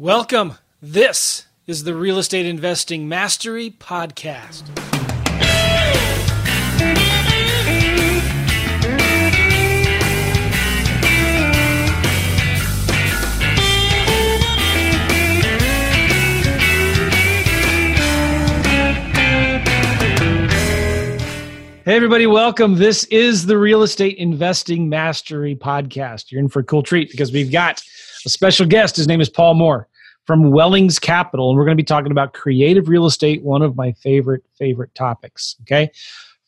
Welcome. This is the Real Estate Investing Mastery Podcast. Hey, everybody, welcome. This is the Real Estate Investing Mastery Podcast. You're in for a cool treat because we've got a special guest. His name is Paul Moore from Wellings Capital, and we're going to be talking about creative real estate, one of my favorite, favorite topics. Okay.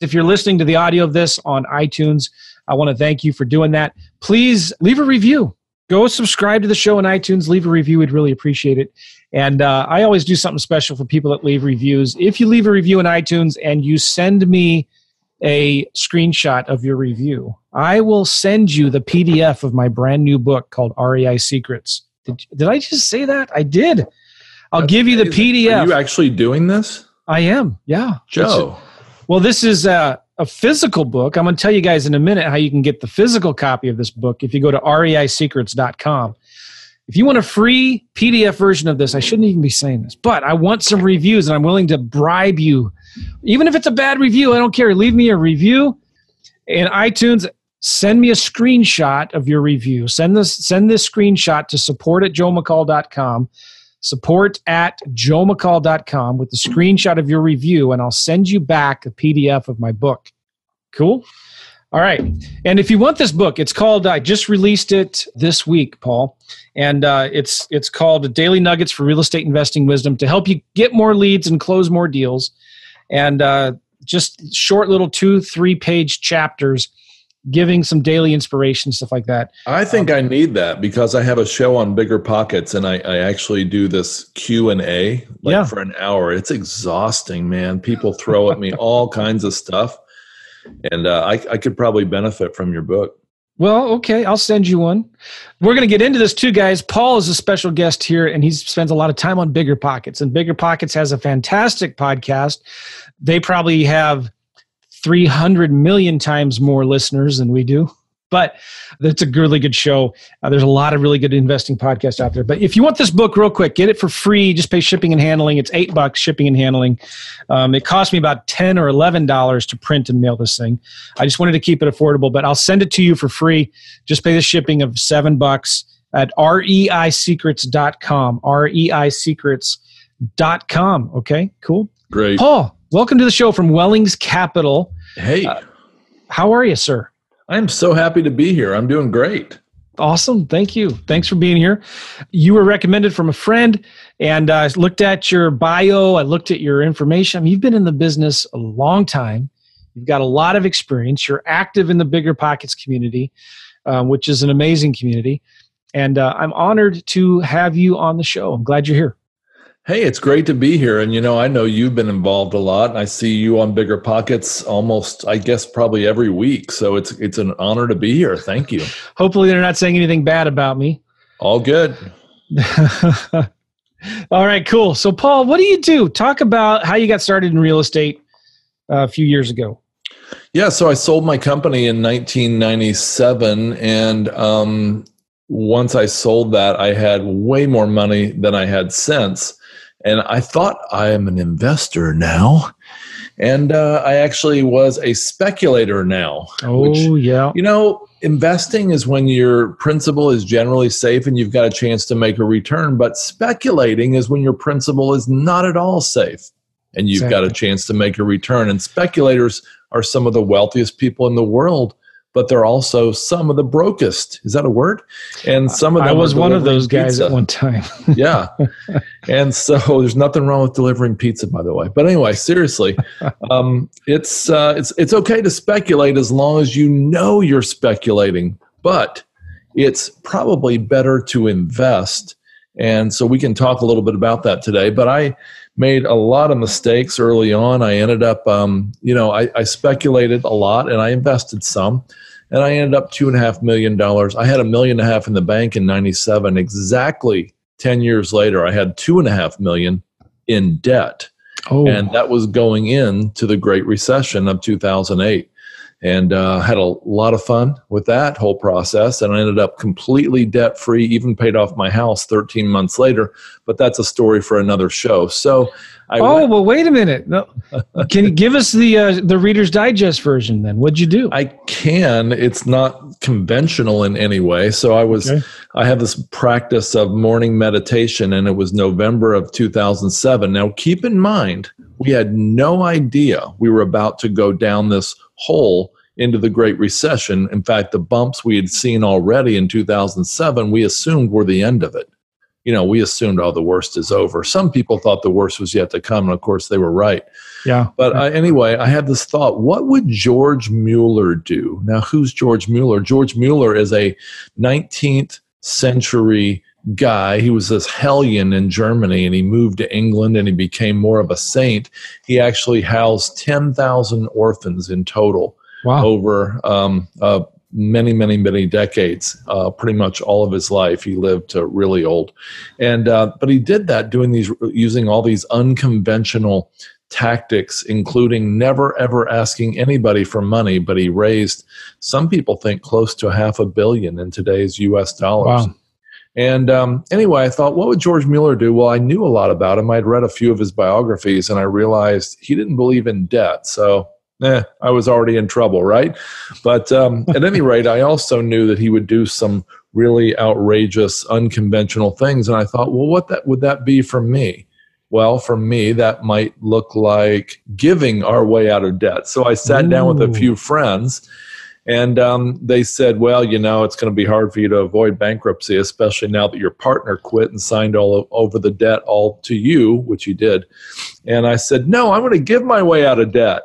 If you're listening to the audio of this on iTunes, I want to thank you for doing that. Please leave a review. Go subscribe to the show on iTunes, leave a review. We'd really appreciate it. And uh, I always do something special for people that leave reviews. If you leave a review in iTunes and you send me a screenshot of your review, I will send you the PDF of my brand new book called REI Secrets. Did, did I just say that? I did. I'll That's give you the amazing. PDF. Are you actually doing this? I am. Yeah. Joe. Well, this is a, a physical book. I'm going to tell you guys in a minute how you can get the physical copy of this book if you go to reisecrets.com. If you want a free PDF version of this, I shouldn't even be saying this, but I want some reviews and I'm willing to bribe you. Even if it's a bad review, I don't care. Leave me a review in iTunes. Send me a screenshot of your review. Send this send this screenshot to support at joemccall.com. Support at joemccall.com with the screenshot of your review, and I'll send you back a PDF of my book. Cool? All right. And if you want this book, it's called. I just released it this week, Paul, and uh, it's it's called "Daily Nuggets for Real Estate Investing Wisdom" to help you get more leads and close more deals, and uh, just short little two three page chapters, giving some daily inspiration stuff like that. I think I need that because I have a show on Bigger Pockets, and I, I actually do this Q and A like Yeah. for an hour. It's exhausting, man. People throw at me all kinds of stuff, and uh, I, I could probably benefit from your book. Well, okay, I'll send you one. We're going to get into this too, guys. Paul is a special guest here, and he spends a lot of time on Bigger Pockets. And Bigger Pockets has a fantastic podcast. They probably have 300 million times more listeners than we do. But it's a really good show. Uh, there's a lot of really good investing podcasts out there. But if you want this book real quick, get it for free. Just pay shipping and handling. It's eight bucks shipping and handling. Um, it cost me about ten or eleven dollars to print and mail this thing. I just wanted to keep it affordable, but I'll send it to you for free. Just pay the shipping of seven bucks at reisecrets.com. reisecrets.com. Okay, cool. Great. Paul, welcome to the show from Wellings Capital. Hey, How are you, sir? I'm so happy to be here. I'm doing great. Awesome. Thank you. Thanks for being here. You were recommended from a friend, and uh, I looked at your bio. I looked at your information. I mean, you've been in the business a long time. You've got a lot of experience. You're active in the Bigger Pockets community, um, which is an amazing community. And uh, I'm honored to have you on the show. I'm glad you're here. Hey, it's great to be here. And you know, I know you've been involved a lot, I see you on Bigger Pockets almost, I guess, probably every week. So it's it's an honor to be here. Thank you. Hopefully, they're not saying anything bad about me. All good. All right, cool. So, Paul, what do you do? Talk about how you got started in real estate uh, a few years ago. Yeah, so I sold my company in 1997, and um, once I sold that, I had way more money than I had since, and I thought I am an investor now, and uh, I actually was a speculator now. Oh, which, yeah. you know, investing is when your principal is generally safe and you've got a chance to make a return, but speculating is when your principal is not at all safe and you've got a chance to make a return. And speculators are some of the wealthiest people in the world, but they're also some of the brokest. Is that a word? And some of them I was one of those guys pizza. at one time. yeah. And so there's nothing wrong with delivering pizza, by the way. But anyway, seriously, um, it's uh, it's it's okay to speculate as long as you know you're speculating. But it's probably better to invest. And so we can talk a little bit about that today. But I made a lot of mistakes early on. I ended up, um, you know, I, I speculated a lot and I invested some and I ended up two and a half million dollars. I had a million and a half in the bank in '97. Exactly ten years later, I had two and a half million in debt, Oh, and that was going into the Great Recession of 2008. And uh, had a lot of fun with that whole process. And I ended up completely debt free, even paid off my house 13 months later. But that's a story for another show. So, I oh went, well, wait a minute. No. can you give us the uh, the Reader's Digest version? Then what'd you do? I can. It's not conventional in any way. So I was okay. I have this practice of morning meditation, and it was November of 2007. Now, keep in mind, we had no idea we were about to go down this hole into the Great Recession. In fact, the bumps we had seen already in 2007, we assumed were the end of it. You know, we assumed, oh, the worst is over. Some people thought the worst was yet to come, and of course, they were right. Yeah. But uh, anyway, I had this thought: what would George Mueller do? Now, who's George Mueller? George Mueller is a 19th century guy. He was this hellion in Germany and he moved to England and he became more of a saint. He actually housed 10,000 orphans in total wow. over um, uh, many, many, many decades, uh, pretty much all of his life. He lived to really old. And, uh, but he did that doing these, using all these unconventional tactics, including never ever asking anybody for money, but he raised, some people think, close to half a billion in today's US dollars. Wow. And um, anyway, I thought, what would George Mueller do? Well, I knew a lot about him. I'd read a few of his biographies, and I realized he didn't believe in debt. So, eh, I was already in trouble, right? But um, at any rate, I also knew that he would do some really outrageous, unconventional things. And I thought, well, what that would that be for me? Well, for me, that might look like giving our way out of debt. So I sat Ooh. down with a few friends and um, they said, well, you know, it's going to be hard for you to avoid bankruptcy, especially now that your partner quit and signed all over the debt all to you, which he did. And I said, no, I'm going to give my way out of debt.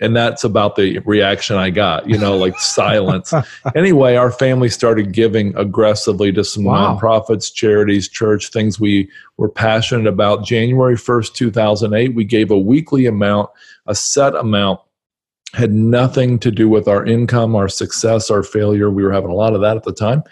And that's about the reaction I got, you know, like silence. Anyway, our family started giving aggressively to some wow. nonprofits, charities, church, things we were passionate about. January 1st, 2008, we gave a weekly amount, a set amount had nothing to do with our income, our success, our failure. We were having a lot of that at the time.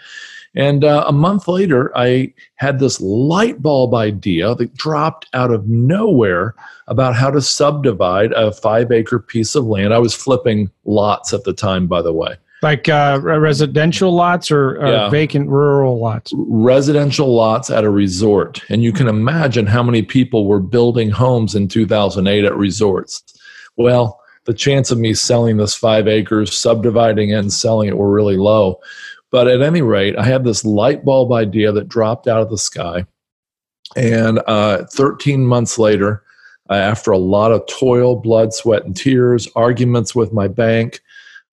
And uh, a month later, I had this light bulb idea that dropped out of nowhere about how to subdivide a five acre piece of land. I was flipping lots at the time, by the way. Like uh, residential lots or uh, yeah. vacant rural lots? Residential lots at a resort. And you can imagine how many people were building homes in 2008 at resorts. Well, the chance of me selling this five acres, subdividing it, and selling it were really low. But at any rate, I had this light bulb idea that dropped out of the sky. And uh, 13 months later, uh, after a lot of toil, blood, sweat, and tears, arguments with my bank,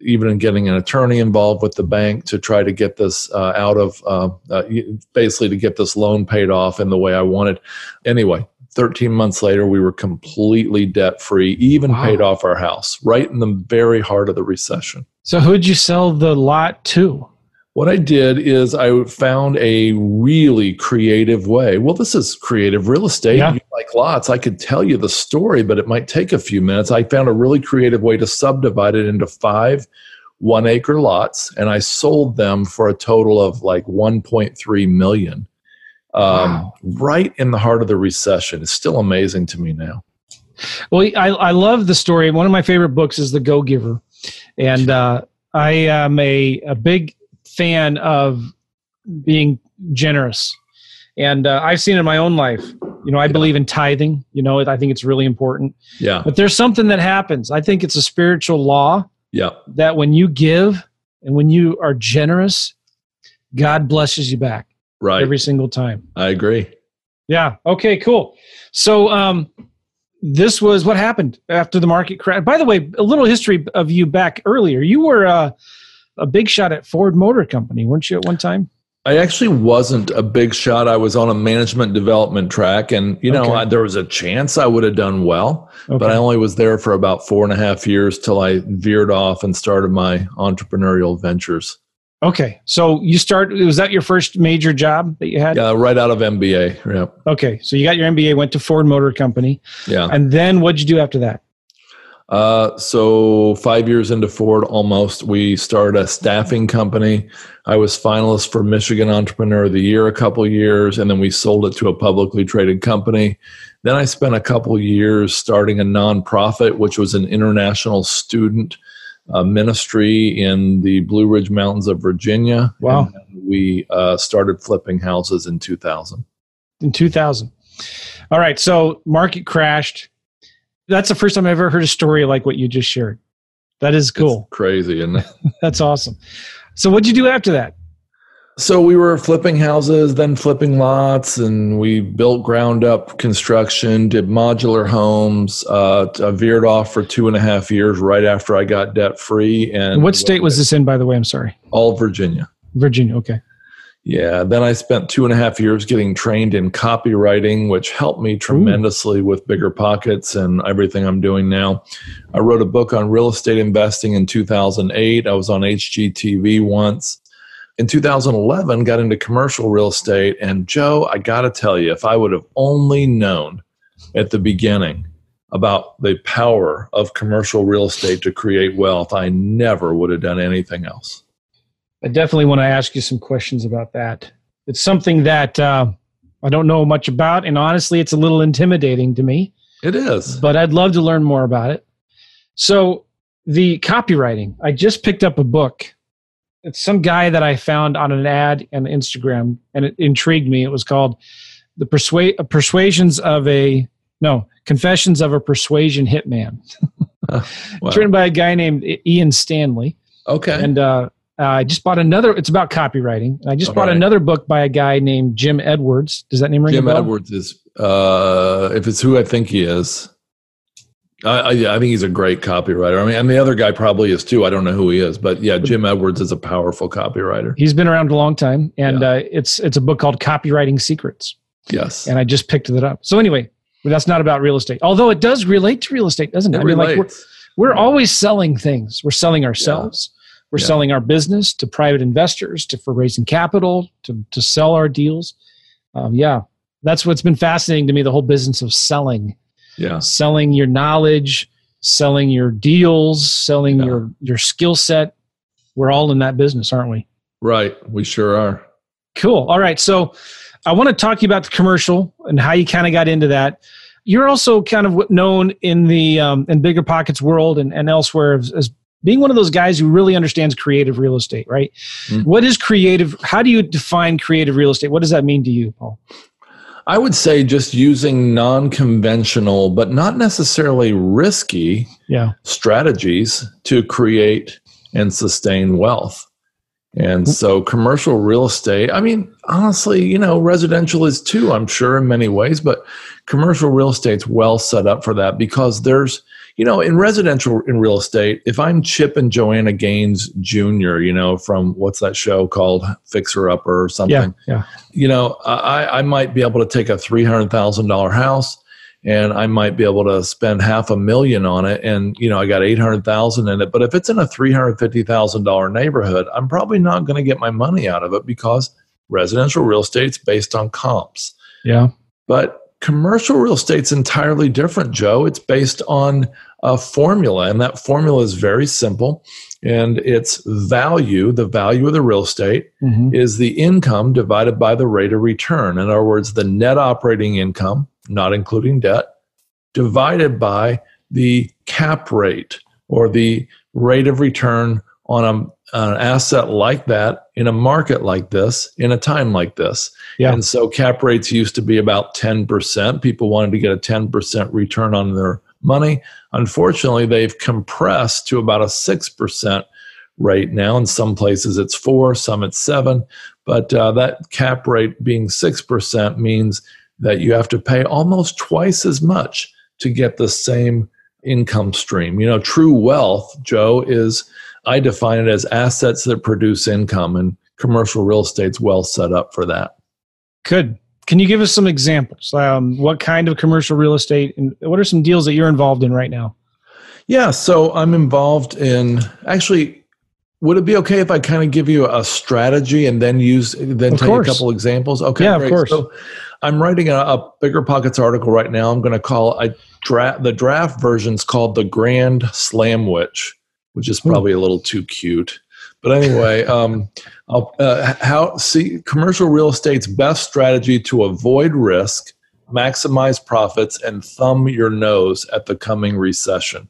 even in getting an attorney involved with the bank to try to get this uh, out of uh, uh, basically to get this loan paid off in the way I wanted. Anyway, 13 months later, we were completely debt free, even wow. paid off our house right in the very heart of the recession. So, who'd you sell the lot to? What I did is I found a really creative way. Well, this is creative real estate. Yeah. You like lots. I could tell you the story, but it might take a few minutes. I found a really creative way to subdivide it into five one acre lots, and I sold them for a total of like 1.3 million um, wow. right in the heart of the recession. It's still amazing to me now. Well, I, I love the story. One of my favorite books is The Go Giver. And uh, I am a, a big fan of being generous. And uh, I've seen in my own life. You know, I yeah. believe in tithing. You know, I think it's really important. Yeah. But there's something that happens. I think it's a spiritual law. Yeah. That when you give and when you are generous, God blesses you back right every single time i agree yeah okay cool so um this was what happened after the market crash by the way a little history of you back earlier you were uh, a big shot at ford motor company weren't you at one time I actually wasn't a big shot. I was on a management development track, and you know, okay. I, there was a chance I would have done well, okay. but I only was there for about four and a half years till I veered off and started my entrepreneurial ventures. Okay, so you start. Was that your first major job that you had? Yeah, right out of MBA. Yeah. Okay, so you got your MBA, went to Ford Motor Company. Yeah. And then what'd you do after that? Uh, so five years into Ford, almost, we started a staffing company. I was finalist for Michigan Entrepreneur of the Year a couple years, and then we sold it to a publicly traded company. Then I spent a couple years starting a nonprofit, which was an international student a ministry in the Blue Ridge Mountains of Virginia. Wow. we uh, started flipping houses in 2000. In 2000. All right. So market crashed. That's the first time I've ever heard a story like what you just shared. That is cool. It's crazy, and that's awesome. So what'd you do after that? So we were flipping houses, then flipping lots, and we built ground up construction, did modular homes. Uh, I veered off for two and a half years right after I got debt free. And what state was this in, by the way? I'm sorry. All Virginia. Virginia. Okay. Yeah. Then I spent two and a half years getting trained in copywriting, which helped me tremendously Ooh. with bigger pockets and everything I'm doing now. I wrote a book on real estate investing in 2008. I was on HGTV once in 2011 got into commercial real estate and joe i got to tell you if i would have only known at the beginning about the power of commercial real estate to create wealth i never would have done anything else i definitely want to ask you some questions about that it's something that uh, i don't know much about and honestly it's a little intimidating to me it is but i'd love to learn more about it so the copywriting i just picked up a book it's some guy that I found on an ad on Instagram, and it intrigued me. It was called "The Persuade uh, Persuasions of a No Confessions of a Persuasion Hitman." wow. It's written by a guy named Ian Stanley. Okay, and uh, I just bought another. It's about copywriting. I just All bought right. another book by a guy named Jim Edwards. Does that name ring Jim a bell? Edwards is, uh, if it's who I think he is, I, I, think he's a great copywriter. I mean, and the other guy probably is too. I don't know who he is, but yeah, Jim Edwards is a powerful copywriter. He's been around a long time, and yeah. uh, it's it's a book called Copywriting Secrets. Yes, and I just picked it up. So anyway, that's not about real estate, although it does relate to real estate, doesn't it? it I mean, like we're, we're always selling things. We're selling ourselves. Yeah. We're yeah. selling our business to private investors, to for raising capital, to to sell our deals. Um, yeah, that's what's been fascinating to me. The whole business of selling yeah selling your knowledge selling your deals selling yeah. your your skill set we're all in that business aren't we right we sure are cool all right so i want to talk to you about the commercial and how you kind of got into that you're also kind of known in the um, in bigger pockets world and, and elsewhere as, as being one of those guys who really understands creative real estate right mm-hmm. what is creative how do you define creative real estate what does that mean to you paul I would say just using non conventional, but not necessarily risky yeah. strategies to create and sustain wealth. And hmm. so, commercial real estate, I mean, honestly, you know, residential is too, I'm sure, in many ways, but commercial real estate's well set up for that because there's, you know, in residential in real estate, if I'm Chip and Joanna Gaines Jr., you know, from what's that show called Fixer Upper or something, yeah, yeah. you know, I, I might be able to take a three hundred thousand dollar house and I might be able to spend half a million on it, and you know, I got eight hundred thousand in it. But if it's in a three hundred fifty thousand dollar neighborhood, I'm probably not going to get my money out of it because residential real estate's based on comps. Yeah, but Commercial real estate's entirely different, Joe. It's based on a formula, and that formula is very simple. And its value, the value of the real estate, mm-hmm. is the income divided by the rate of return. In other words, the net operating income, not including debt, divided by the cap rate or the rate of return on a an asset like that in a market like this in a time like this. Yeah. And so cap rates used to be about 10%. People wanted to get a 10% return on their money. Unfortunately, they've compressed to about a 6% rate now. In some places it's 4, some it's 7, but uh, that cap rate being 6% means that you have to pay almost twice as much to get the same income stream. You know, true wealth, Joe, is I define it as assets that produce income, and commercial real estate's well set up for that. Good. Can you give us some examples? Um, what kind of commercial real estate, and what are some deals that you're involved in right now? Yeah, so I'm involved in actually. Would it be okay if I kind of give you a strategy and then use then of tell course. a couple examples? Okay, yeah, great. of course. So I'm writing a, a bigger pockets article right now. I'm going to call I draft the draft version's called the Grand Slam Witch, which is probably a little too cute. But anyway, um, uh, how see commercial real estate's best strategy to avoid risk, maximize profits, and thumb your nose at the coming recession.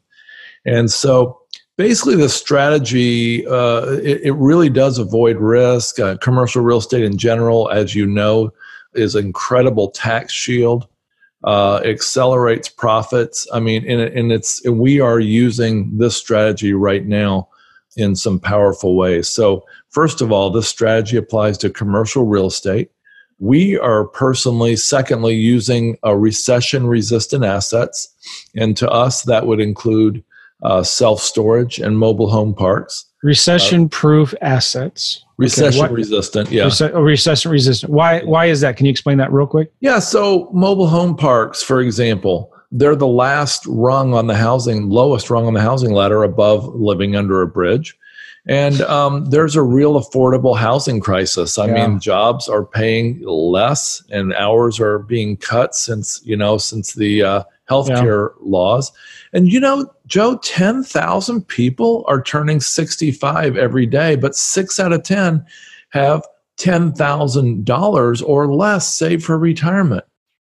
And so basically the strategy uh, it, it, really does avoid risk uh, commercial real estate in general as you know is incredible tax shield uh, accelerates profits. I mean and, and it's and we are using this strategy right now in some powerful ways. So first of all this strategy applies to commercial real estate. We are personally secondly using a recession resistant assets. And to us that would include uh, self storage, and mobile home parks. Recession proof assets. Recession okay, resistant, yeah. Rece- oh, recession resistant. Why? Why is that? Can you explain that real quick? Yeah. So mobile home parks, for example, they're the last rung on the housing, lowest rung on the housing ladder above living under a bridge. And um, there's a real affordable housing crisis. I yeah. mean, jobs are paying less, and hours are being cut since you know since the uh, healthcare yeah. laws. And you know, Joe, 10,000 people are turning 65 every day, but six out of 10 have $10,000 or less saved for retirement,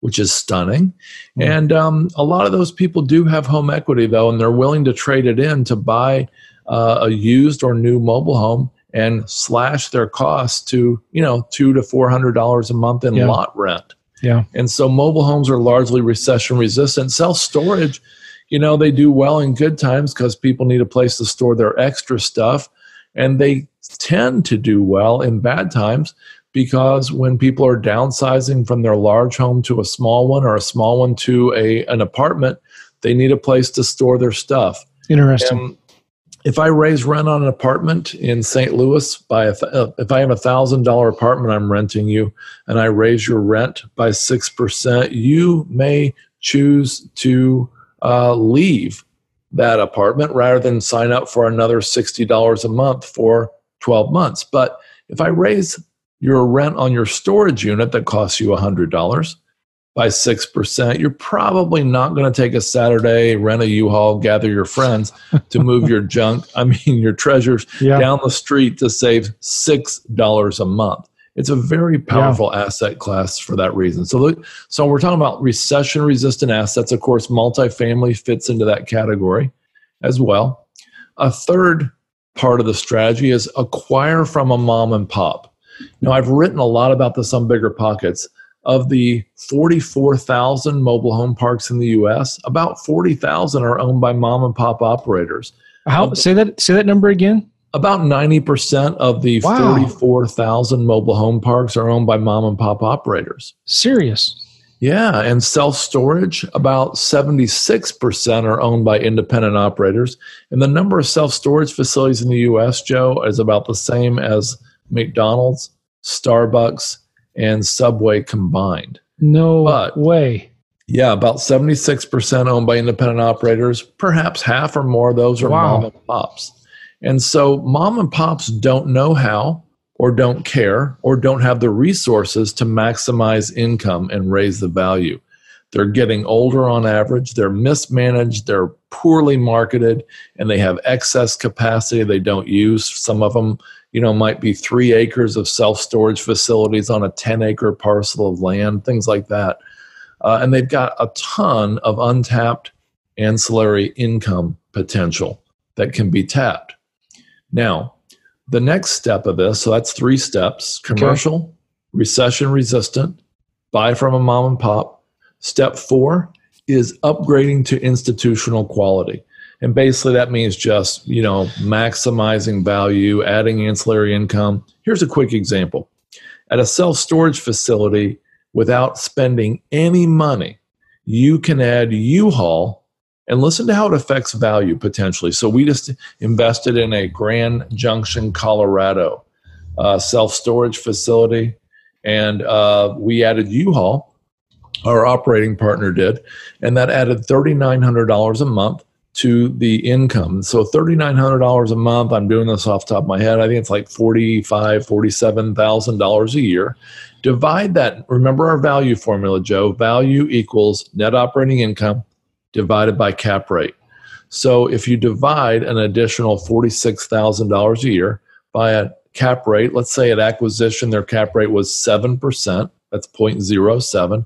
which is stunning. Mm. And um, a lot of those people do have home equity, though, and they're willing to trade it in to buy uh, a used or new mobile home and slash their costs to, you know, two to $400 a month in yeah. lot rent. Yeah. And so mobile homes are largely recession resistant. Self storage, you know, they do well in good times because people need a place to store their extra stuff. And they tend to do well in bad times because when people are downsizing from their large home to a small one or a small one to a, an apartment, they need a place to store their stuff. Interesting. And if I raise rent on an apartment in St. Louis by a, uh, if I have a thousand dollar apartment I'm renting you, and I raise your rent by six percent, you may choose to uh, leave that apartment rather than sign up for another sixty dollars a month for twelve months. But if I raise your rent on your storage unit that costs you hundred dollars, by 6%, you're probably not going to take a Saturday, rent a U-Haul, gather your friends to move your junk, I mean your treasures yeah. down the street to save $6 a month. It's a very powerful yeah. asset class for that reason. So so we're talking about recession resistant assets. Of course, multifamily fits into that category as well. A third part of the strategy is acquire from a mom and pop. Now, I've written a lot about this on Bigger Pockets of the 44,000 mobile home parks in the US, about 40,000 are owned by mom and pop operators. How say that say that number again? About 90% of the wow. 44,000 mobile home parks are owned by mom and pop operators. Serious. Yeah, and self storage, about 76% are owned by independent operators. And the number of self storage facilities in the US, Joe, is about the same as McDonald's, Starbucks, and Subway combined. No but, way. Yeah, about 76% owned by independent operators. Perhaps half or more of those are wow. mom and pops. And so mom and pops don't know how or don't care or don't have the resources to maximize income and raise the value. They're getting older on average, they're mismanaged, they're poorly marketed, and they have excess capacity they don't use. Some of them you know, might be three acres of self storage facilities on a 10 acre parcel of land, things like that. Uh, and they've got a ton of untapped ancillary income potential that can be tapped. Now, the next step of this, so that's three steps commercial, okay. recession resistant, buy from a mom and pop. Step four is upgrading to institutional quality. And basically, that means just, you know, maximizing value, adding ancillary income. Here's a quick example at a self storage facility, without spending any money, you can add U Haul and listen to how it affects value potentially. So, we just invested in a Grand Junction, Colorado uh, self storage facility, and uh, we added U Haul. Our operating partner did, and that added $3,900 a month to the income. So $3,900 a month, I'm doing this off top of my head. I think it's like $45,000, $47,000 a year. Divide that. Remember our value formula, Joe. Value equals net operating income divided by cap rate. So if you divide an additional $46,000 a year by a cap rate, let's say at acquisition, their cap rate was 7%, that's 0.07.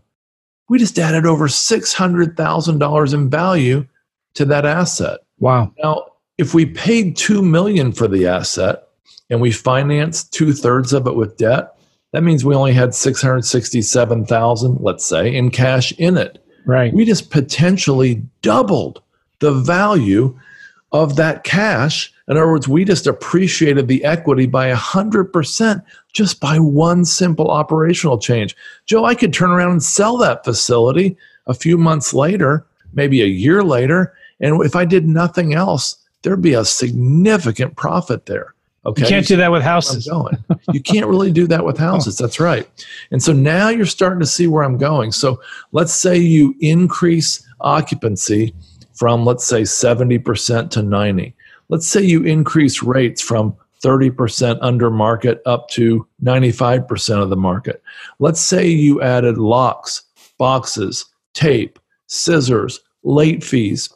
We just added over $600,000 in value to that asset. Wow. Now, if we paid 2 million for the asset and we financed two thirds of it with debt, that means we only had 667,000, let's say, in cash in it. Right. We just potentially doubled the value of that cash. In other words, we just appreciated the equity by 100% just by one simple operational change. Joe, I could turn around and sell that facility a few months later, maybe a year later, and if I did nothing else, there'd be a significant profit there. Okay. You can't do that with houses. you can't really do that with houses. That's right. And so now you're starting to see where I'm going. So let's say you increase occupancy from let's say 70% to 90. Let's say you increase rates from 30% under market up to 95% of the market. Let's say you added locks, boxes, tape, scissors, late fees,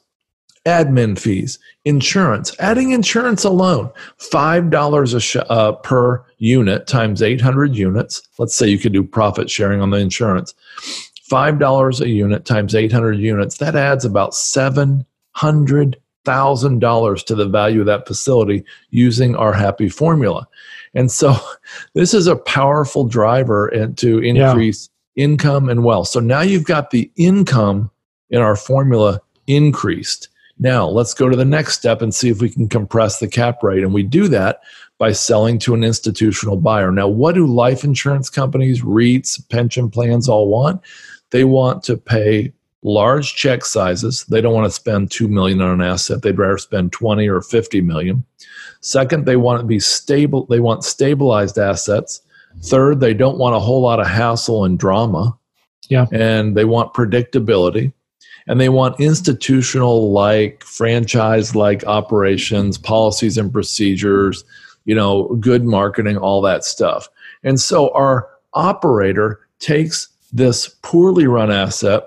admin fees, insurance. Adding insurance alone, $5 a sh- uh, per unit times 800 units. Let's say you could do profit sharing on the insurance. $5 a unit times 800 units, that adds about $700,000 to the value of that facility using our happy formula. And so this is a powerful driver to increase yeah. income and wealth. So now you've got the income in our formula increased. Now let's go to the next step and see if we can compress the cap rate. And we do that by selling to an institutional buyer. Now, what do life insurance companies, REITs, pension plans all want? They want to pay large check sizes. They don't want to spend 2 million on an asset. They'd rather spend 20 or 50 million. Second, they want to be stable. They want stabilized assets. Third, they don't want a whole lot of hassle and drama. Yeah. And they want predictability. And they want institutional like franchise like operations, policies and procedures, you know, good marketing, all that stuff. And so our operator takes this poorly run asset,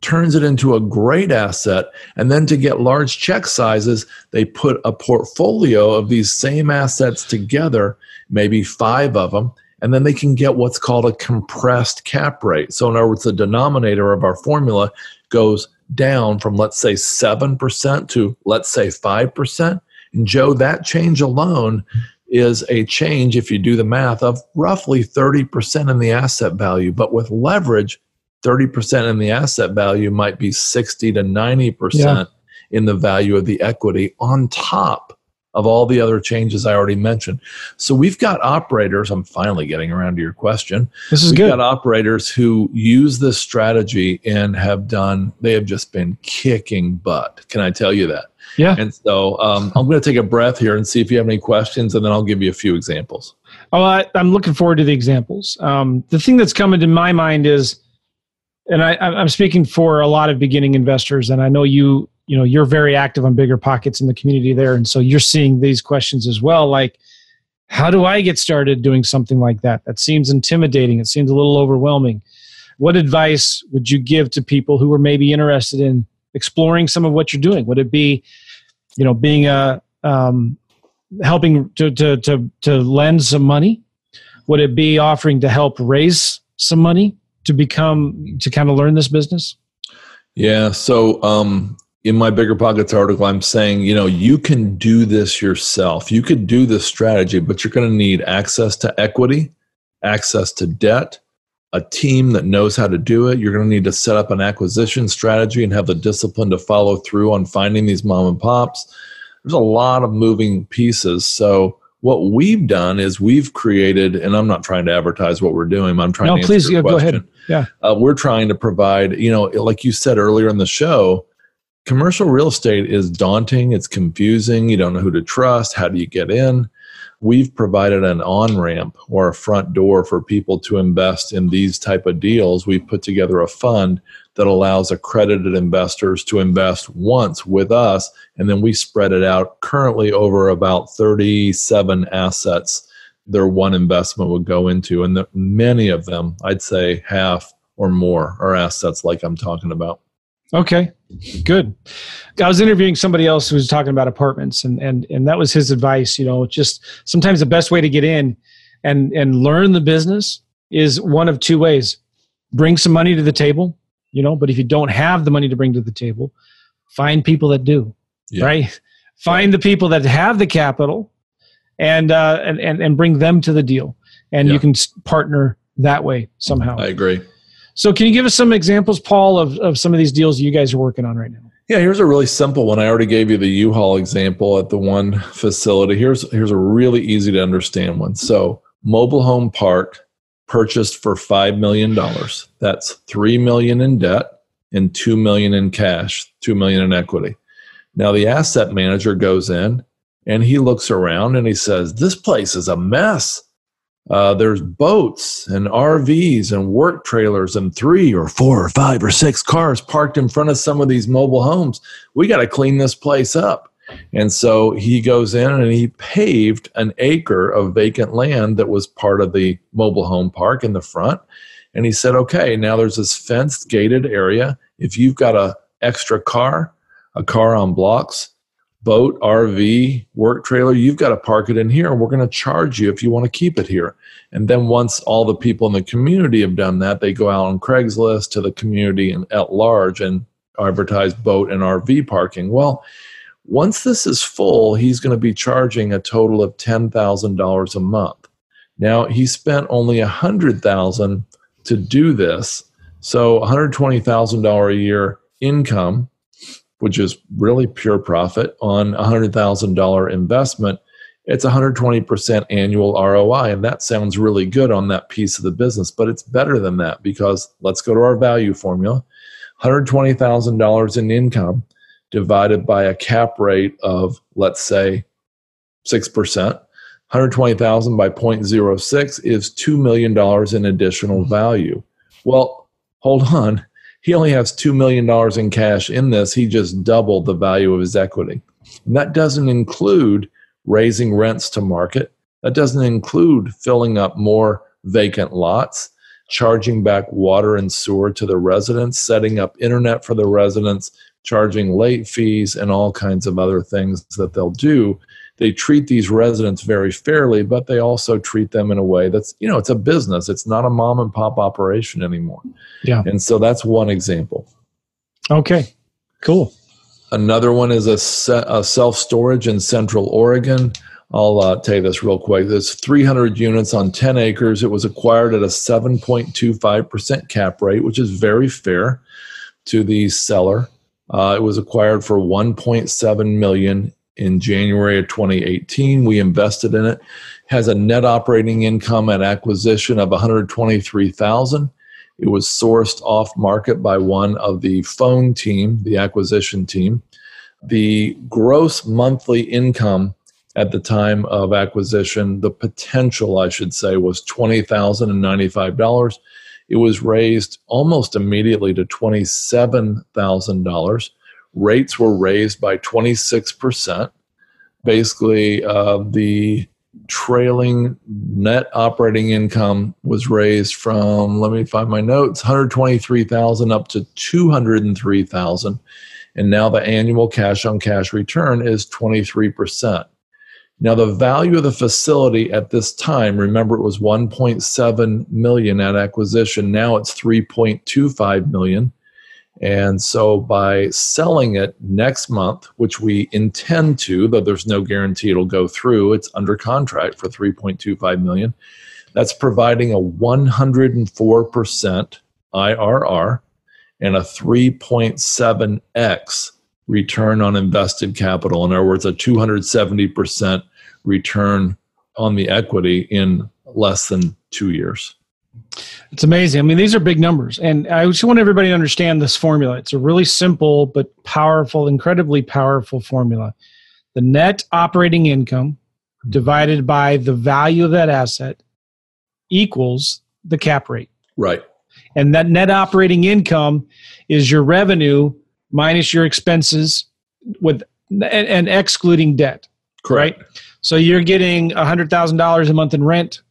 turns it into a great asset, and then to get large check sizes, they put a portfolio of these same assets together, maybe five of them, and then they can get what's called a compressed cap rate. So, in other words, the denominator of our formula goes down from, let's say, 7% to, let's say, 5%. And Joe, that change alone is a change, if you do the math, of roughly 30% in the asset value. But with leverage, 30% in the asset value might be 60 to 90% yeah. in the value of the equity on top of all the other changes I already mentioned. So we've got operators, I'm finally getting around to your question. This is we've good. got operators who use this strategy and have done, they have just been kicking butt. Can I tell you that? Yeah. And so um, I'm going to take a breath here and see if you have any questions, and then I'll give you a few examples. Oh, I, am looking forward to the examples. Um, the thing that's coming to my mind is, and I, I'm speaking for a lot of beginning investors, and I know you, you know, you're very active on bigger pockets in the community there, and so you're seeing these questions as well. Like, how do I get started doing something like that? That seems intimidating. It seems a little overwhelming. What advice would you give to people who are maybe interested in exploring some of what you're doing? Would it be you know, being a um, helping to, to to to lend some money? Would it be offering to help raise some money to become to kind of learn this business? Yeah. So um, in my bigger pockets article, I'm saying you know you can do this yourself. You could do this strategy, but you're going to need access to equity, access to debt, a team that knows how to do it. You're going to need to set up an acquisition strategy and have the discipline to follow through on finding these mom and pops. There's a lot of moving pieces. So what we've done is we've created, and I'm not trying to advertise what we're doing. I'm trying no, to please yeah, go ahead. Yeah, uh, we're trying to provide. You know, like you said earlier in the show, commercial real estate is daunting. It's confusing. You don't know who to trust. How do you get in? we've provided an on ramp or a front door for people to invest in these type of deals we've put together a fund that allows accredited investors to invest once with us and then we spread it out currently over about 37 assets their one investment would go into and the, many of them i'd say half or more are assets like i'm talking about Okay, good. I was interviewing somebody else who was talking about apartments, and and and that was his advice. You know, just sometimes the best way to get in and and learn the business is one of two ways: bring some money to the table, you know. But if you don't have the money to bring to the table, find people that do. Yeah. Right. find the people that have the capital, and uh, and, and and bring them to the deal, and Yeah. you can partner that way somehow. I agree. So, can you give us some examples, Paul, of, of some of these deals you guys are working on right now? Yeah, here's a really simple one. I already gave you the U-Haul example at the one facility. Here's here's a really easy to understand one. So, mobile home park purchased for five million dollars. That's three million in debt and two million in cash, two million in equity. Now, the asset manager goes in and he looks around and he says, "This place is a mess." Uh, there's boats and RVs and work trailers and three or four or five or six cars parked in front of some of these mobile homes. We got to clean this place up. And so he goes in and he paved an acre of vacant land that was part of the mobile home park in the front. And he said, okay, now there's this fenced gated area. If you've got a extra car, a car on blocks, boat, RV, work trailer, you've got to park it in here and we're going to charge you if you want to keep it here. And then once all the people in the community have done that, they go out on Craigslist to the community and at large and advertise boat and RV parking. Well, once this is full, he's going to be charging a total of $10,000 a month. Now, he spent only 100,000 to do this. So $120,000 a year income, which is really pure profit on a $100,000 investment it's 120% annual ROI. And that sounds really good on that piece of the business, but it's better than that because let's go to our value formula $120,000 in income divided by a cap rate of, let's say, 6%. 120,000 by 0.06 is $2 million in additional mm-hmm. value. Well, hold on. He only has $2 million in cash in this. He just doubled the value of his equity. And that doesn't include raising rents to market. That doesn't include filling up more vacant lots, charging back water and sewer to the residents, setting up internet for the residents, charging late fees, and all kinds of other things that they'll do. They treat these residents very fairly, but they also treat them in a way that's, you know, it's a business. It's not a mom and pop operation anymore. Yeah. And so that's one example. Okay, cool. Another one is a, se- a self storage in Central Oregon. I'll uh, tell you this real quick. There's 300 units on 10 acres. It was acquired at a 7.25% cap rate, which is very fair to the seller. Uh, it was acquired for 1.7 million in January of 2018. We invested in it. Has a net operating income at acquisition of 123,000. It was sourced off market by one of the phone team, the acquisition team. The gross monthly income at the time of acquisition, the potential, I should say, was $20,095. It was raised almost immediately to $27,000. Rates were raised by 26%. Basically, uh, the trailing net operating income was raised from let me find my notes 123,000 up to 203,000 and now the annual cash on cash return is 23%. Now the value of the facility at this time remember it was 1.7 million at acquisition now it's 3.25 million and so by selling it next month, which we intend to, though there's no guarantee it'll go through, it's under contract for 3.25 million. That's providing a 104% IRR and a 3.7x return on invested capital. In other words, a 270% return on the equity in less than two years. It's amazing. I mean, these are big numbers. And I just want everybody to understand this formula. It's a really simple but powerful, incredibly powerful formula. The net operating income hmm. divided by the value of that asset equals the cap rate. Right. And that net operating income is your revenue minus your expenses with and, and excluding debt. Correct. So you're getting $100,000 a month in rent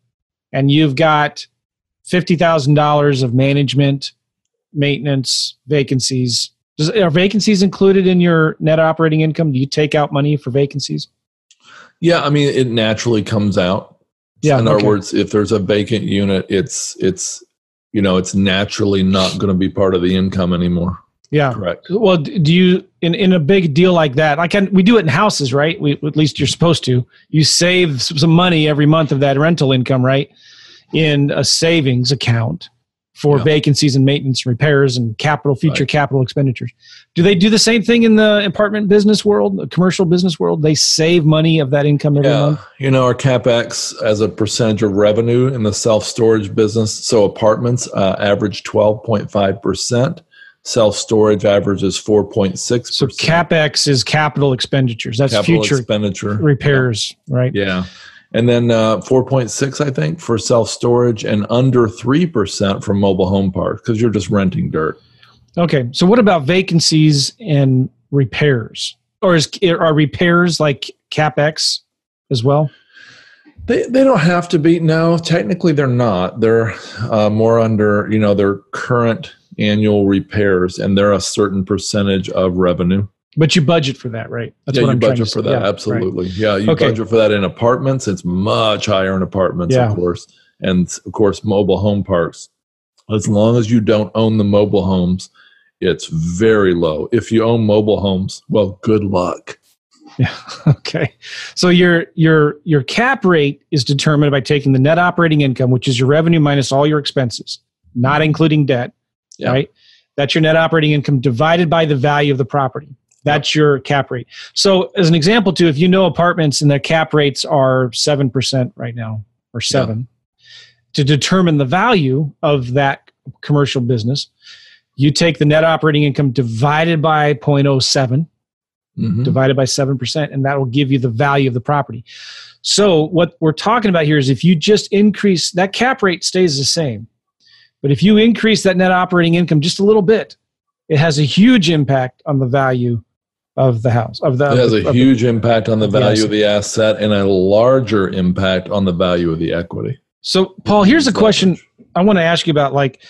and you've got $50,000 of management, maintenance, vacancies. Does, are vacancies included in your net operating income? Do you take out money for vacancies? Yeah, I mean it naturally comes out. Yeah, In okay. other words, if there's a vacant unit, it's it's you know it's naturally not going to be part of the income anymore. Yeah. Correct. Well, do you in in a big deal like that? Like can, we do it in houses, right? We at least you're supposed to. You save some money every month of that rental income, right? In a savings account for Yeah. vacancies and maintenance, and repairs, and capital future capital expenditures. Do they do the same thing in the apartment business world, the commercial business world? They save money of that income every Yeah, month. you know our capex as a percentage of revenue in the self storage business. So apartments uh, average twelve point five percent. Self storage averages four point six So capex is capital expenditures. That's Capital future expenditure repairs, right? Yeah. And then uh, 4.6, I think, for self storage and under 3% for mobile home parks because you're just renting dirt. Okay, so what about vacancies and repairs? Or is are repairs like capex as well? They, they don't have to be. No, technically they're not. They're uh, more under, you know, their current annual repairs and they're a certain percentage of revenue. But you budget for that, right? yeah, you trying budget for that. Yeah, absolutely. Yeah, you Okay. budget for that in apartments. It's much higher in apartments, Yeah. of course. And of course, mobile home parks. As long as you don't own the mobile homes, it's very low. If you own mobile homes, well, good luck. Yeah. Okay. So your your your cap rate is determined by taking the net operating income, which is your revenue minus all your expenses, not including debt. Yeah. Right. That's your net operating income divided by the value of the property. That's your cap rate. So, as an example, too, if you know apartments and their cap rates are seven percent right now or seven, to determine the value of that commercial business, you take the net operating income divided by 0.07 Mhm. divided by 7%, and that will give you the value of the property. So, what we're talking about here is if you just increase that cap rate stays the same, but if you increase that net operating income just a little bit, it has a huge impact on the value of the house. Of the, It has a the- of the- huge impact on the of the value of the asset and a larger impact on the value of the equity. So, Paul, here's a question I want to ask you about. Like,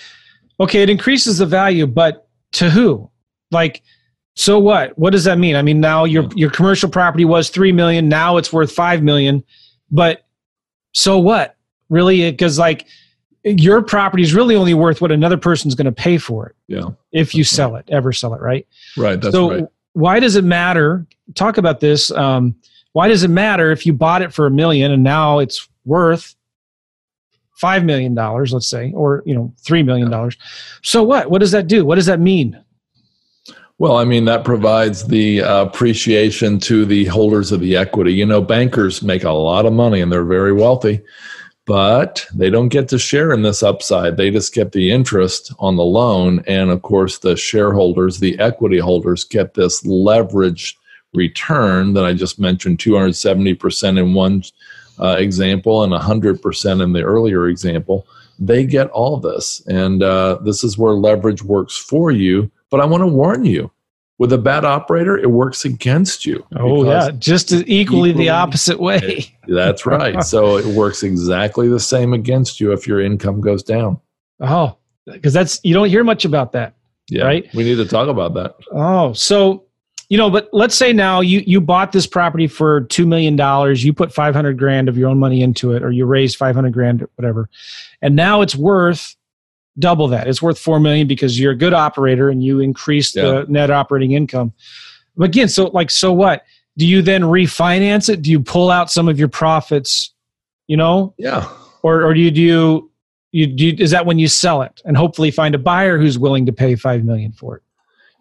okay, it increases the value, but to who? Like, so what? What does that mean? I mean, now your hmm. your commercial property was three million, now it's worth five million, but so what? Really? Because like your property is really only worth what another person's going to pay for it Yeah, if you sell it, ever sell it, right? right. That's so right. Why does it matter? Talk about this. Um, why does it matter if you bought it for a million and now it's worth five million dollars, let's say, or you know, three million dollars? So what? What does that do? What does that mean? Well, I mean, that provides the uh, appreciation to the holders of the equity. You know, bankers make a lot of money and they're very wealthy, but they don't get to share in this upside. They just get the interest on the loan. And of course, the shareholders, the equity holders, get this leveraged return that I just mentioned 270% in one uh, example and 100% in the earlier example. They get all this. And uh, this is where leverage works for you. But I want to warn you with a bad operator, it works against you. Oh yeah, just as equally, equally- the opposite way. That's right. so it works exactly the same against you if your income goes down. Oh, because that's you don't hear much about that. Yeah. Right. We need to talk about that. Oh, so you know, but let's say now you you bought this property for two million dollars. You put five hundred grand of your own money into it, or you raised five hundred grand, or whatever, and now it's worth double that. It's worth four million because you're a good operator and you increase Yeah. the net operating income. But again, so like, so what? Do you then refinance it? Do you pull out some of your profits? You know, Yeah. or or do you do you, you do you, is that when you sell it and hopefully find a buyer who's willing to pay five million for it?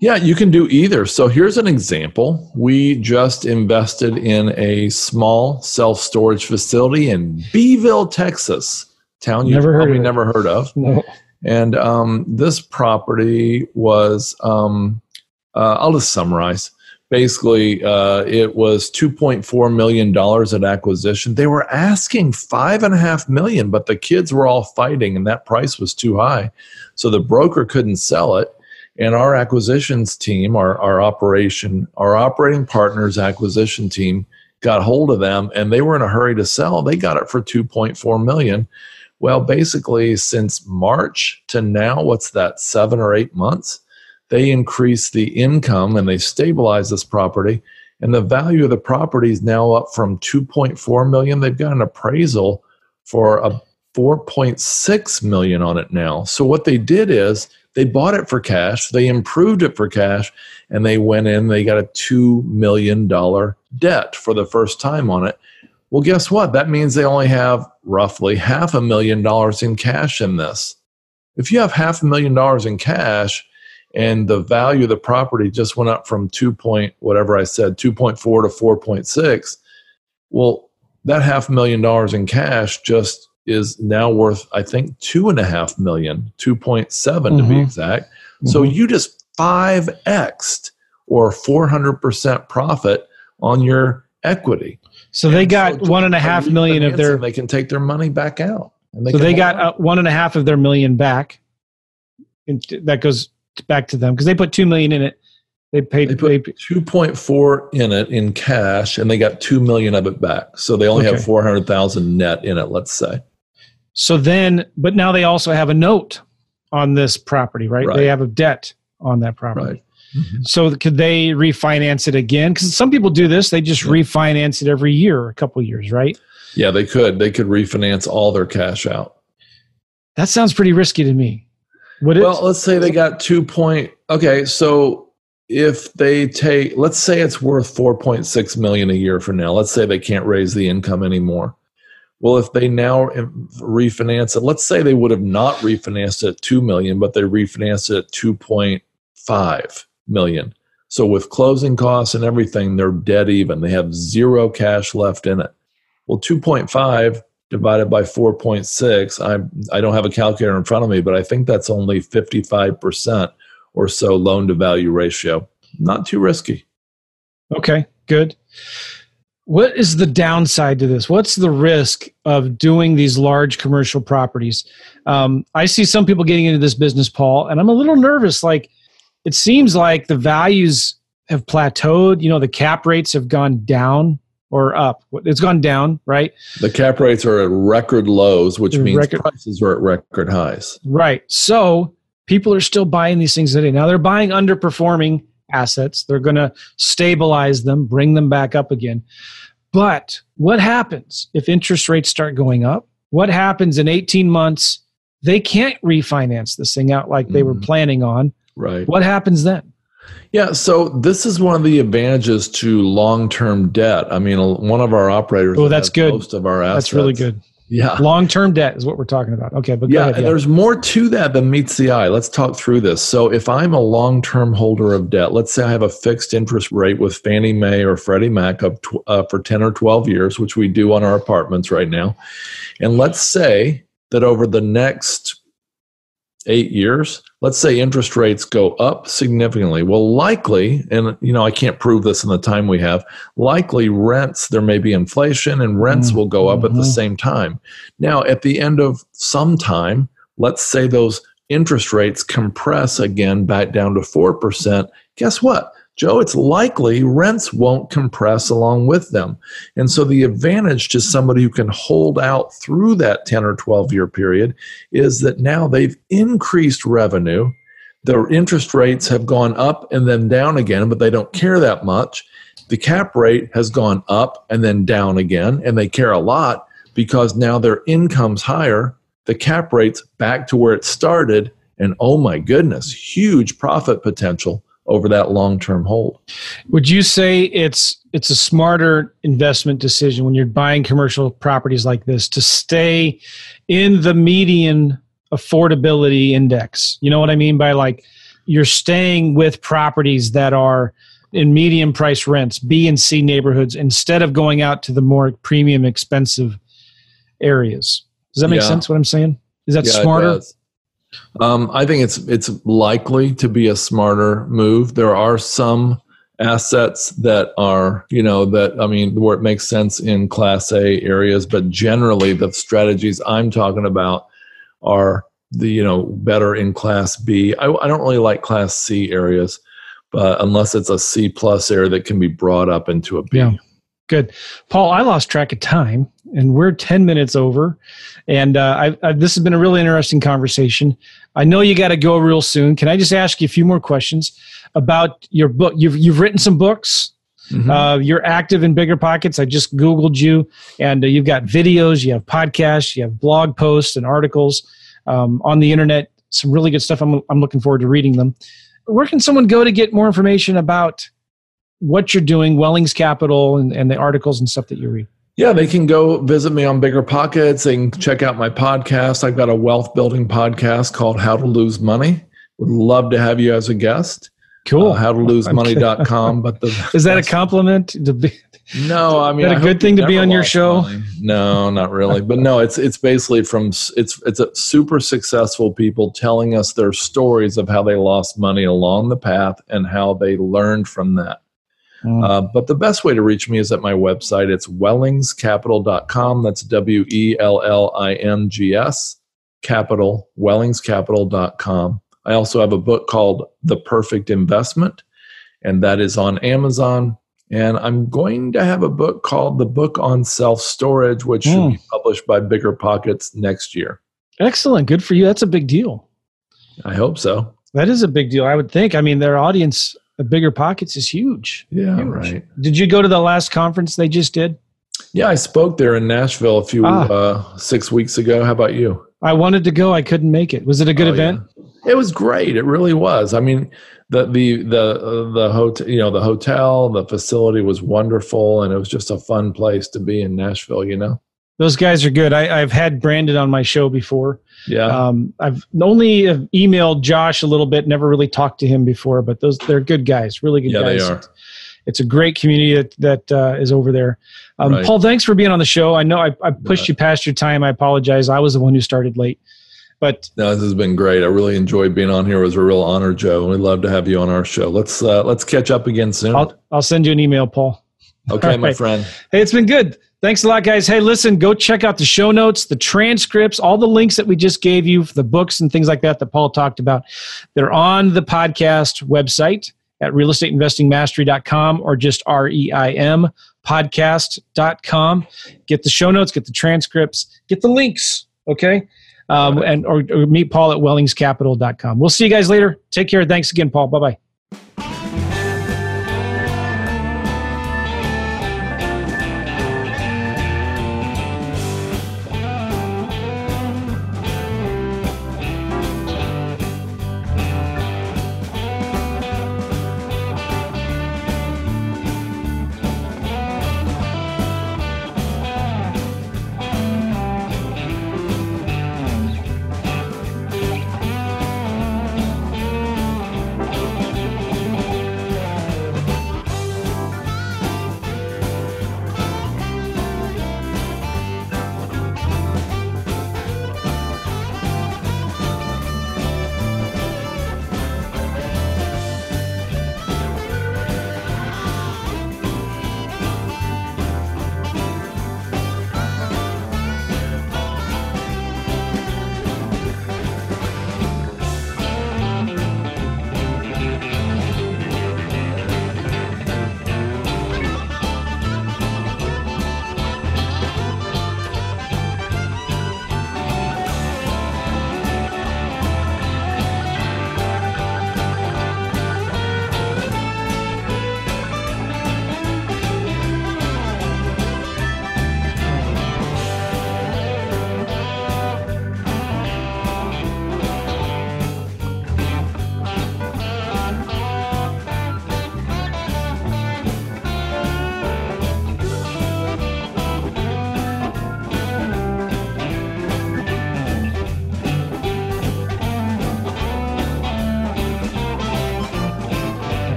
Yeah, you can do either. So here's an example. We just invested in a small self storage facility in Beeville, Texas, town you've Never heard probably of never heard of. No. And um, this property was, um, uh, I'll just summarize. Basically, uh, it was $2.4 million at acquisition. They were asking 5.5 million, but the kids were all fighting and that price was too high. So the broker couldn't sell it. And our acquisitions team, our, our operation, our operating partners acquisition team got hold of them and they were in a hurry to sell. They got it for 2.4 million. Well, basically, since March to now, what's that, seven or eight months? They increased the income and they stabilized this property. And the value of the property is now up from 2.4 million. They've got an appraisal for a 4.6 million on it now. So what they did is They bought it for cash, they improved it for cash, and they went in, they got a $2 million debt for the first time on it. Well, guess what? That means they only have roughly half a million dollars in cash in this. If you have half a million dollars in cash and the value of the property just went up from 2 point whatever I said 2.4 to 4.6, well, that half a million dollars in cash just is now worth I think two and a half million, 2.7 mm-hmm. to be mm-hmm. exact. Mm-hmm. So you just 5xed or 400% profit on your equity. So and they got so one and a half million of their. They can take their money back out. They so they got uh, one and a half of their million back. And that goes back to them because they put two million in it. They paid. They put two point four in it in cash, and they got two million of it back. So they only okay. have four hundred thousand net in it. Let's say. So then, but now they also have a note on this property, right? right. They have a debt on that property. Right. Mm-hmm. So could they refinance it again? Because some people do this; they just yeah. refinance it every year, a couple years, right? Yeah, they could. They could refinance all their cash out. That sounds pretty risky to me. Would well, let's say they got two point. Okay, so if they take, let's say it's worth four point six million a year for now. Let's say they can't raise the income anymore. Well, if they now refinance it, let's say they would have not refinanced it at two million, but they refinanced it at two point five million. So with closing costs and everything, they're dead even. They have zero cash left in it. Well, 2.5 divided by 4.6, I I don't have a calculator in front of me, but I think that's only 55% or so loan to value ratio. Not too risky. Okay, good. What is the downside to this? What's the risk of doing these large commercial properties? Um, I see some people getting into this business, Paul, and I'm a little nervous. Like, it seems like the values have plateaued. You know, the cap rates have gone down or up. It's gone down, right? The cap rates are at record lows, which means record, prices are at record highs. Right. So people are still buying these things today. Now they're buying underperforming assets. They're going to stabilize them, bring them back up again. But what happens if interest rates start going up? What happens in 18 months? They can't refinance this thing out like they mm-hmm. were planning on. Right. What happens then? Yeah, so this is one of the advantages to long-term debt. I mean, one of our operators. Oh, that's good. Most of our assets. That's really good. Yeah. Long-term debt is what we're talking about. Okay, but yeah, ahead, yeah, there's more to that than meets the eye. Let's talk through this. So, if I'm a long-term holder of debt, let's say I have a fixed interest rate with Fannie Mae or Freddie Mac tw- uh, for 10 or 12 years, which we do on our apartments right now, and let's say that over the next eight years, let's say interest rates go up significantly. Well, likely, and you know, I can't prove this in the time we have, likely rents, there may be inflation and rents mm-hmm. will go up at the mm-hmm. same time. Now, at the end of some time, let's say those interest rates compress again back down to 4%. Guess what? Joe, it's likely rents won't compress along with them. And so the advantage to somebody who can hold out through that 10 or 12 year period is that now they've increased revenue. Their interest rates have gone up and then down again, but they don't care that much. The cap rate has gone up and then down again, and they care a lot because now their income's higher. The cap rate's back to where it started, and oh my goodness, huge profit potential over that long-term hold. Would you say it's it's a smarter investment decision when you're buying commercial properties like this to stay in the median affordability index? You know what I mean by like you're staying with properties that are in medium price rents, B and C neighborhoods instead of going out to the more premium expensive areas. Does that make yeah. sense what I'm saying? Is that yeah, smarter? Um, I think it's it's likely to be a smarter move. There are some assets that are, you know, that I mean, where it makes sense in Class A areas, but generally the strategies I'm talking about are the you know better in Class B. I, I don't really like Class C areas, but unless it's a C plus area that can be brought up into a B. Yeah. Good. Paul, I lost track of time and we're 10 minutes over. And uh, I, I, this has been a really interesting conversation. I know you got to go real soon. Can I just ask you a few more questions about your book? You've, you've written some books. Mm-hmm. Uh, you're active in Bigger Pockets. I just Googled you, and uh, you've got videos, you have podcasts, you have blog posts and articles um, on the internet. some really good stuff. I'm, I'm looking forward to reading them. Where can someone go to get more information about what you're doing, Wellings Capital, and, and the articles and stuff that you read? Yeah, they can go visit me on Bigger Pockets. They can check out my podcast. I've got a wealth building podcast called How to Lose Money. Would love to have you as a guest. Cool. Uh, howtolosemoney.com. But the, is that a compliment? To be, no, I mean, is that a good thing to be on your show? Money. No, not really. But no, it's it's basically from it's it's a super successful people telling us their stories of how they lost money along the path and how they learned from that. Mm. Uh, but the best way to reach me is at my website. It's wellingscapital.com. That's W E L L I N G S capital, wellingscapital.com. I also have a book called The Perfect Investment, and that is on Amazon. And I'm going to have a book called The Book on Self Storage, which mm. should be hmm. published by Bigger Pockets next year. Excellent. Good for you. That's a big deal. I hope so. That is a big deal. I would think. I mean, their audience the bigger pockets is huge. Yeah, huge. right. Did you go to the last conference they just did? Yeah, I spoke there in Nashville a few ah. uh, six weeks ago. How about you? I wanted to go. I couldn't make it. Was it a good oh, event? Yeah. It was great. It really was. I mean, the the the uh, the hotel, you know, the hotel, the facility was wonderful, and it was just a fun place to be in Nashville. You know, those guys are good. I, I've had Brandon on my show before. Yeah. Um, I've only emailed Josh a little bit, never really talked to him before, but those they're good guys, really good yeah, guys. They are. It's a great community that that uh, is over there. Um, right. Paul, thanks for being on the show. I know I, I pushed you past your time. I apologize. I was the one who started late. But no, this has been great. I really enjoyed being on here. It was a real honor, Joe. We'd love to have you on our show. Let's uh, let's catch up again soon. I'll, I'll send you an email, Paul. Okay, right. my friend. Hey, it's been good. Thanks a lot, guys. Hey, listen, go check out the show notes, the transcripts, all the links that we just gave you, the books and things like that that Paul talked about. They're on the podcast website at realestateinvestingmastery.com or just R-E-I-M podcast.com. Get the show notes, get the transcripts, get the links, okay? Um, and or, or meet Paul at wellingscapital.com. We'll see you guys later. Take care. Thanks again, Paul. Bye-bye.